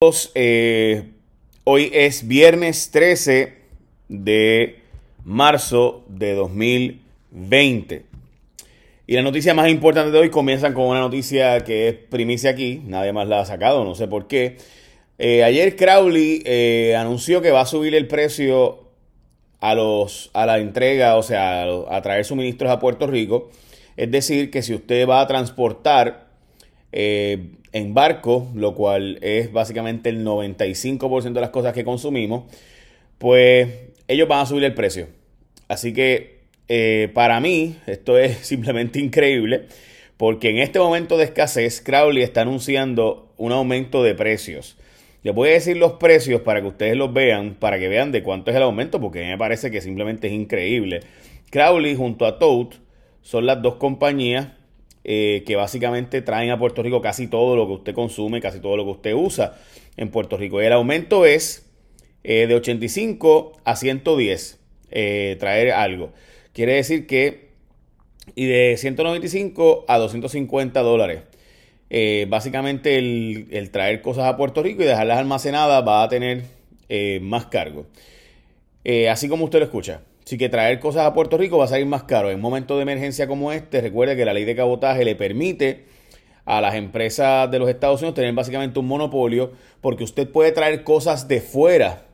Eh, hoy es viernes 13 de marzo de 2020. Y la noticia más importante de hoy comienzan con una noticia que es primicia aquí, nadie más la ha sacado, no sé por qué. Eh, ayer Crowley eh, anunció que va a subir el precio a, los, a la entrega, o sea, a, traer suministros a Puerto Rico. Es decir, que si usted va a transportar en barco, lo cual es básicamente el 95% de las cosas que consumimos, pues ellos van a subir el precio. Así que eh, para mí esto es simplemente increíble, porque en este momento de escasez, Crowley está anunciando un aumento de precios. Les voy a decir los precios para que ustedes los vean, para que vean de cuánto es el aumento, porque a mí me parece que simplemente es increíble. Crowley junto a Toad son las dos compañías eh, que básicamente traen a Puerto Rico casi todo lo que usted consume, casi todo lo que usted usa en Puerto Rico. Y el aumento es eh, de 85 a 110, eh, traer algo. Quiere decir que, y de 195 a 250 dólares. básicamente el, el, traer cosas a Puerto Rico y dejarlas almacenadas va a tener más cargo. así como usted lo escucha. Así que traer cosas a Puerto Rico va a salir más caro. En un momento de emergencia como este, recuerde que la ley de cabotaje le permite a las empresas de los Estados Unidos tener básicamente un monopolio porque usted puede traer cosas de fuera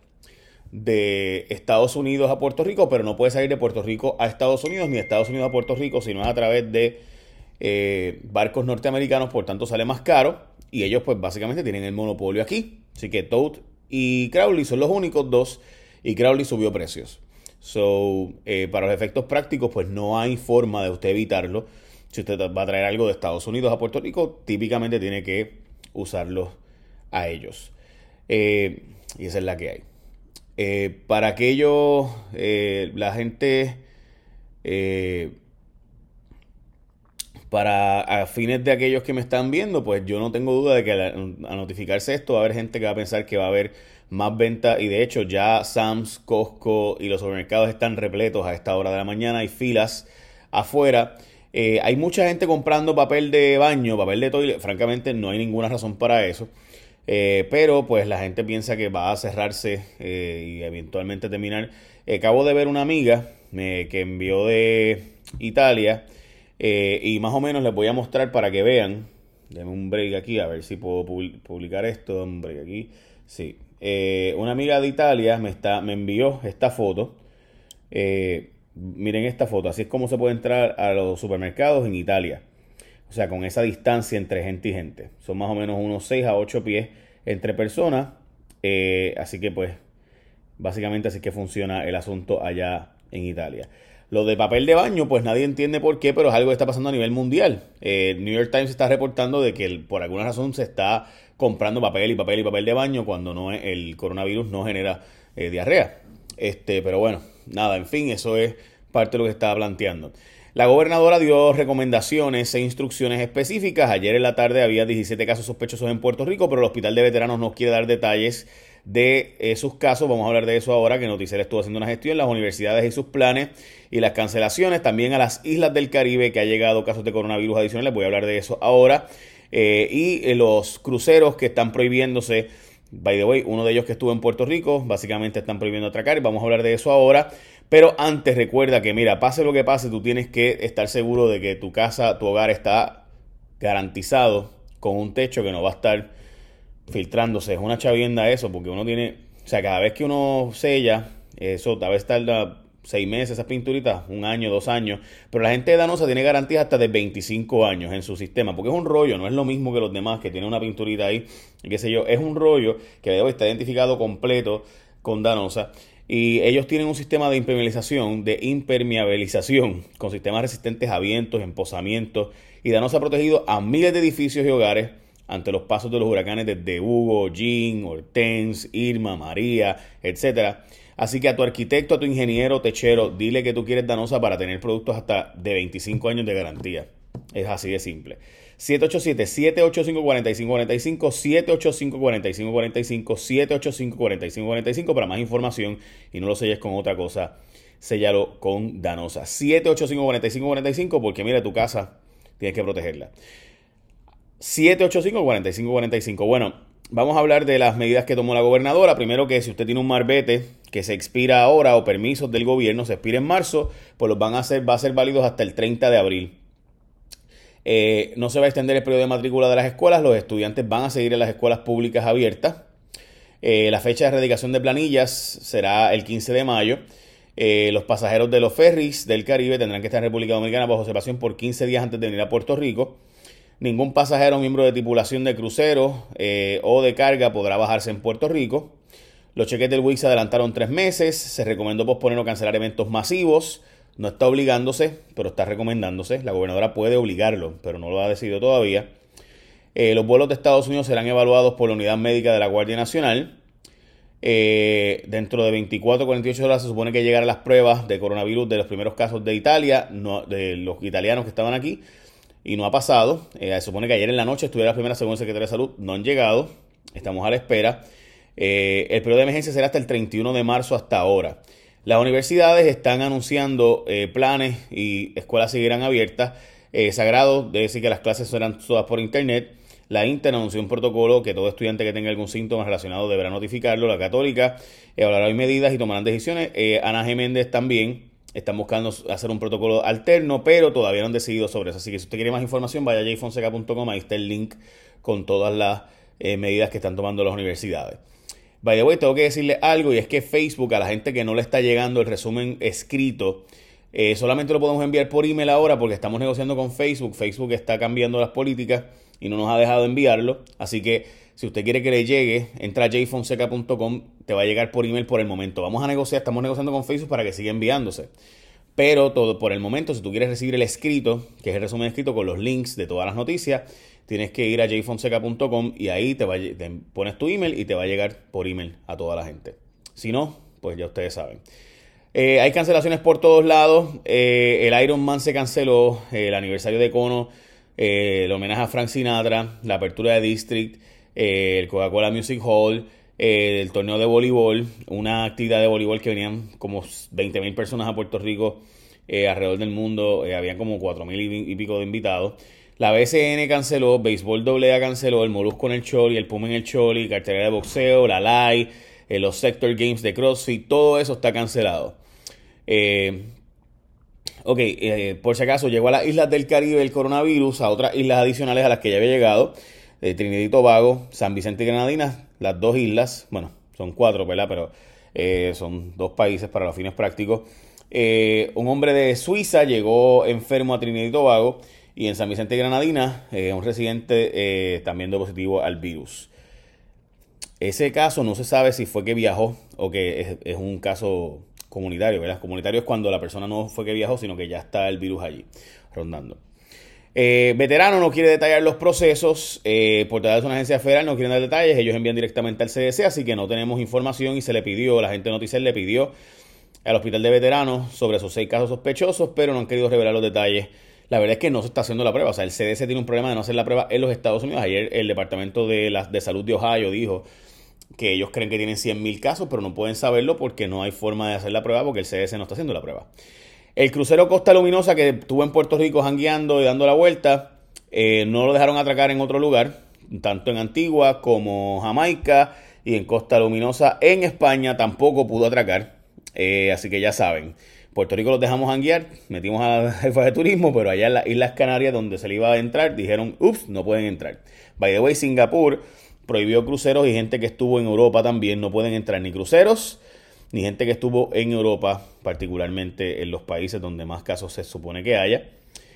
de Estados Unidos a Puerto Rico, pero no puede salir de Puerto Rico a Estados Unidos ni de Estados Unidos a Puerto Rico, sino a través de eh, barcos norteamericanos, por tanto sale más caro y ellos pues básicamente tienen el monopolio aquí. Así que Toad y Crowley son los únicos dos y Crowley subió precios. So, eh, para los efectos prácticos, pues no hay forma de usted evitarlo. Si usted va a traer algo de Estados Unidos a Puerto Rico, típicamente tiene que usarlo a ellos. Eh, y esa es la que hay. Eh, para aquello, la gente, para a fines de aquellos que me están viendo, pues yo no tengo duda de que al notificarse esto va a haber gente que va a pensar que va a haber más venta y de hecho ya Sam's, Costco y los supermercados están repletos a esta hora de la mañana, hay filas afuera. Eh, hay mucha gente comprando papel de baño, papel de toilet, francamente no hay ninguna razón para eso. Eh, pero pues la gente piensa que va a cerrarse eh, y eventualmente terminar. acabo de ver una amiga que envió de Italia y más o menos les voy a mostrar para que vean. Deme un break aquí, a ver si puedo publicar esto. Un break aquí. Sí, eh, una amiga de Italia me, está, me envió esta foto. Eh, miren esta foto, así es como se puede entrar a los supermercados en Italia. O sea, con esa distancia entre gente y gente. Son más o menos unos 6 a 8 pies entre personas. Eh, así que pues, básicamente así que funciona el asunto allá en Italia. Lo de papel de baño, pues nadie entiende por qué, pero es algo que está pasando a nivel mundial. El New York Times está reportando de que por alguna razón se está comprando papel y papel y papel de baño cuando no el coronavirus no genera eh, diarrea. Este, pero bueno, nada, en fin, eso es parte de lo que estaba planteando. La gobernadora dio recomendaciones e instrucciones específicas. Ayer en la tarde había 17 casos sospechosos en Puerto Rico, pero el Hospital de Veteranos no quiere dar detalles de esos casos. Vamos a hablar de eso ahora, que Noticiero estuvo haciendo una gestión, las universidades y sus planes y las cancelaciones. También a las islas del Caribe que ha llegado casos de coronavirus adicionales. Voy a hablar de eso ahora. Eh, y eh, los cruceros que están prohibiéndose. By the way, uno de ellos que estuvo en Puerto Rico, básicamente están prohibiendo atracar. Vamos a hablar de eso ahora. Pero antes recuerda que, mira, pase lo que pase, tú tienes que estar seguro de que tu casa, tu hogar está garantizado con un techo que no va a estar filtrándose. Es una chavienda eso, porque uno tiene, o sea, cada vez que uno sella, eso tal vez tarda seis meses esas pinturitas, un año, dos años, pero la gente de Danosa tiene garantías hasta de 25 años en su sistema, porque es un rollo, no es lo mismo que los demás que tienen una pinturita ahí, qué sé yo, es un rollo que hoy está identificado completo con Danosa. Y ellos tienen un sistema de impermeabilización, de impermeabilización, con sistemas resistentes a vientos, emposamientos. Y Danosa ha protegido a miles de edificios y hogares ante los pasos de los huracanes desde Hugo, Jean, Hortense, Irma, María, etcétera Así que a tu arquitecto, a tu ingeniero, techero, dile que tú quieres Danosa para tener productos hasta de 25 años de garantía. Es así de simple. 787-785-4545, 785-4545, 785-4545 para más información y no lo selles con otra cosa, sellalo con Danosa. 785-4545 porque mira tu casa, tienes que protegerla. 785-4545. Bueno, vamos a hablar de las medidas que tomó la gobernadora. Primero que si usted tiene un marbete que se expira ahora o permisos del gobierno se expira en marzo, pues los van a hacer, va a ser válidos hasta el 30 de abril. Eh, no se va a extender el periodo de matrícula de las escuelas, los estudiantes van a seguir en las escuelas públicas abiertas. Eh, la fecha de erradicación de planillas será el 15 de mayo. Eh, los pasajeros de los ferries del Caribe tendrán que estar en República Dominicana bajo observación por 15 días antes de venir a Puerto Rico. Ningún pasajero miembro de tripulación de crucero o de carga podrá bajarse en Puerto Rico. Los cheques del WIC se adelantaron tres meses. Se recomendó posponer o cancelar eventos masivos. No está obligándose, pero está recomendándose. La gobernadora puede obligarlo, pero no lo ha decidido todavía. Eh, los vuelos de Estados Unidos serán evaluados por la Unidad Médica de la Guardia Nacional. Eh, dentro de 24 48 horas se supone que llegarán las pruebas de coronavirus de los primeros casos de Italia, de los italianos que estaban aquí, y no ha pasado. Eh, se supone que ayer en la noche estuviera la primera según el secretario de Salud, no han llegado. Estamos a la espera. el periodo de emergencia será hasta el 31 de marzo hasta ahora. Las universidades están anunciando eh, planes y escuelas seguirán abiertas. Eh, Sagrado debe decir que las clases serán todas por internet. La Inter anunció un protocolo que todo estudiante que tenga algún síntoma relacionado deberá notificarlo. La Católica hablará hoy medidas y tomarán decisiones. Eh, Ana G. Méndez también están buscando hacer un protocolo alterno, pero todavía no han decidido sobre eso. Así que si usted quiere más información, vaya a jfonseca.com. Ahí está el link con todas las medidas que están tomando las universidades. By the way, tengo que decirle algo y es que Facebook, a la gente que no le está llegando el resumen escrito, eh, solamente lo podemos enviar por email ahora porque estamos negociando con Facebook. Facebook está cambiando las políticas y no nos ha dejado enviarlo. Así que si usted quiere que le llegue, entra a jfonseca.com, te va a llegar por email por el momento. Vamos a negociar, estamos negociando con Facebook para que siga enviándose. Pero todo por el momento, si tú quieres recibir el escrito, que es el resumen escrito con los links de todas las noticias, tienes que ir a jfonseca.com y ahí te, pones tu email y te va a llegar por email a toda la gente. Si no, pues ya ustedes saben. Eh, hay cancelaciones por todos lados. Eh, el Iron Man se canceló, el aniversario de Cono, eh, el homenaje a Frank Sinatra, la apertura de District, el Coca-Cola Music Hall, el torneo de voleibol, una actividad de voleibol que venían como 20.000 personas a Puerto Rico alrededor del mundo, habían como 4.000 y pico de invitados. La BCN canceló, Béisbol AA canceló, el Molusco en el Choli, el Puma en el Choli, cartelera de boxeo, la LAI, eh, los Sector Games de CrossFit, todo eso está cancelado. Eh, ok, eh, por si acaso llegó a las islas del Caribe el coronavirus, a otras islas adicionales a las que ya había llegado, Trinidad y Tobago, San Vicente y Granadinas, las dos islas, bueno, son cuatro, ¿verdad? Pero son dos países para los fines prácticos. un hombre de Suiza llegó enfermo a Trinidad y Tobago y en San Vicente y Granadina, eh, un residente eh, también dio positivo al virus. Ese caso no se sabe si fue que viajó o que es, un caso comunitario, ¿verdad? Comunitario es cuando la persona no fue que viajó, sino que ya está el virus allí, rondando. Eh, veterano no quiere detallar los procesos, eh, por de una agencia federal no quieren dar detalles, ellos envían directamente al CDC, así que no tenemos información y se le pidió, la gente de Noticias le pidió al hospital de veteranos sobre esos seis casos sospechosos, pero no han querido revelar los detalles la verdad es que no se está haciendo la prueba. O sea, el CDC tiene un problema de no hacer la prueba en los Estados Unidos. Ayer el Departamento de, la, de Salud de Ohio dijo que ellos creen que tienen 100.000 casos, pero no pueden saberlo porque no hay forma de hacer la prueba porque el CDC no está haciendo la prueba. El crucero Costa Luminosa que estuvo en Puerto Rico jangueando y dando la vuelta, eh, no lo dejaron atracar en otro lugar, tanto en Antigua como Jamaica y en Costa Luminosa en España tampoco pudo atracar. Eh, así que ya saben. Puerto Rico los dejamos hanguear, metimos a la jefa de turismo, pero allá en las Islas Canarias donde se le iba a entrar, dijeron, ups, no pueden entrar. By the way, Singapur prohibió cruceros y gente que estuvo en Europa también no pueden entrar ni cruceros, ni gente que estuvo en Europa, particularmente en los países donde más casos se supone que haya.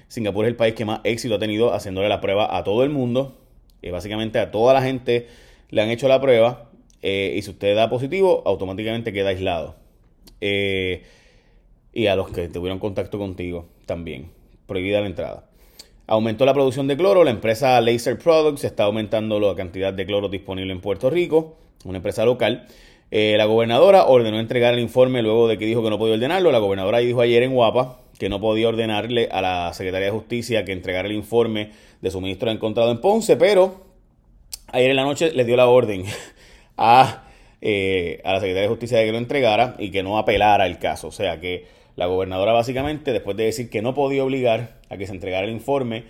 Singapur es el país que más éxito ha tenido haciéndole la prueba a todo el mundo. Y básicamente a toda la gente le han hecho la prueba. Eh, y si usted da positivo, automáticamente queda aislado. Eh, y a los que tuvieron contacto contigo también. Prohibida la entrada. Aumentó la producción de cloro. La empresa Laser Products está aumentando la cantidad de cloro disponible en Puerto Rico, una empresa local. Eh, la gobernadora ordenó entregar el informe luego de que dijo que no podía ordenarlo. La gobernadora dijo ayer en Guapa que no podía ordenarle a la Secretaría de Justicia que entregara el informe de su ministro encontrado en Ponce, pero ayer en la noche le dio la orden a, eh, a la Secretaría de Justicia de que lo entregara y que no apelara el caso. O sea que la gobernadora básicamente, después de decir que no podía obligar a que se entregara el informe,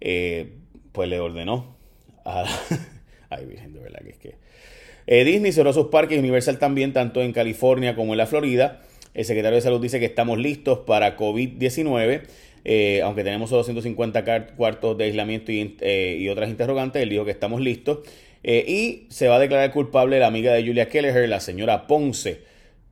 eh, pues le ordenó a, Ay, virgen, de verdad que es que... Eh, Disney cerró sus parques, Universal también, tanto en California como en la Florida. El secretario de Salud dice que estamos listos para COVID-19. Eh, aunque tenemos solo 150 cuartos de aislamiento y, eh, y, otras interrogantes, él dijo que estamos listos. y se va a declarar culpable la amiga de Julia Kelleher, la señora Ponce,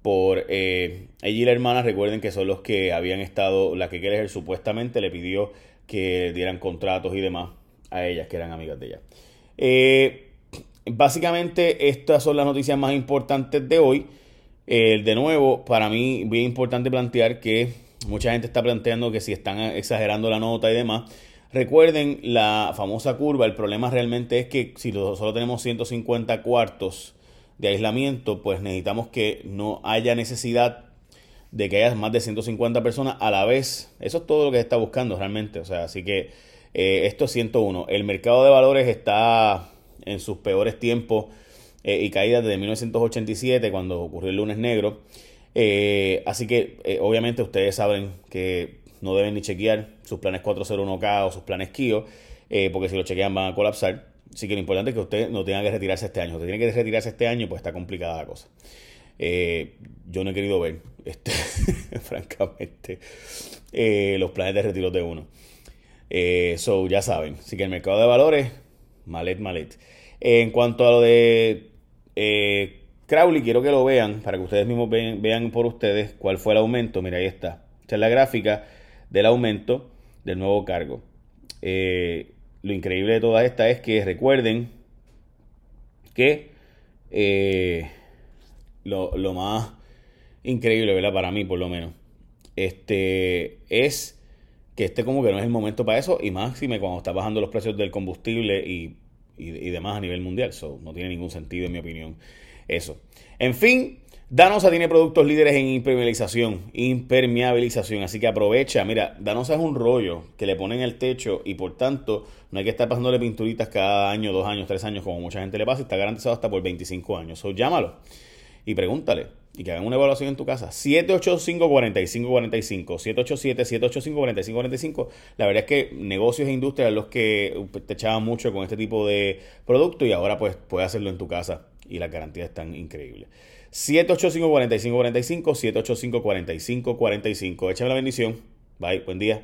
por ella y la hermana. Recuerden que son los que habían estado, la que Kelleher supuestamente le pidió que dieran contratos y demás a ellas, que eran amigas de ella. Básicamente, estas son las noticias más importantes de hoy. de nuevo, para mí, bien importante plantear que mucha gente está planteando que si están exagerando la nota y demás. Recuerden la famosa curva, el problema realmente es que si solo tenemos 150 cuartos de aislamiento, pues necesitamos que no haya necesidad de que haya más de 150 personas a la vez. Eso es todo lo que se está buscando realmente. O sea, así que eh, esto es 101. El mercado de valores está en sus peores tiempos eh, y caídas desde 1987, cuando ocurrió el lunes negro. Eh, así que eh, obviamente ustedes saben que no deben ni chequear sus planes 401k o sus planes KIO, porque si lo chequean van a colapsar. Así que lo importante es que usted no tenga que retirarse este año. Si tiene que retirarse este año, pues está complicada la cosa. yo no he querido ver, este, francamente, los planes de retiro de uno. so, ya saben. Así que el mercado de valores, malet, malet. En cuanto a lo de Crowley, quiero que lo vean para que ustedes mismos vean, por ustedes cuál fue el aumento. Mira, ahí está. Esta es la gráfica del aumento del nuevo cargo. Eh, lo increíble de toda esta es que recuerden que eh, lo, más increíble, ¿verdad? Para mí, por lo menos, este es que este como que no es el momento para eso y máxime cuando está bajando los precios del combustible y, demás a nivel mundial. No tiene ningún sentido, en mi opinión eso. En fin, Danosa tiene productos líderes en impermeabilización, impermeabilización, así que aprovecha, mira, Danosa es un rollo que le ponen el techo y por tanto no hay que estar pasándole pinturitas cada año, dos años, tres años como mucha gente le pasa y está garantizado hasta por 25 años. Llámalo y pregúntale y que hagan una evaluación en tu casa. 785-4545, 787-785-4545. La verdad es que negocios e industrias los que te echaban mucho con este tipo de producto y ahora pues puedes hacerlo en tu casa y las garantías están increíbles. 785-4545, 785-4545. Échame la bendición. Bye, buen día.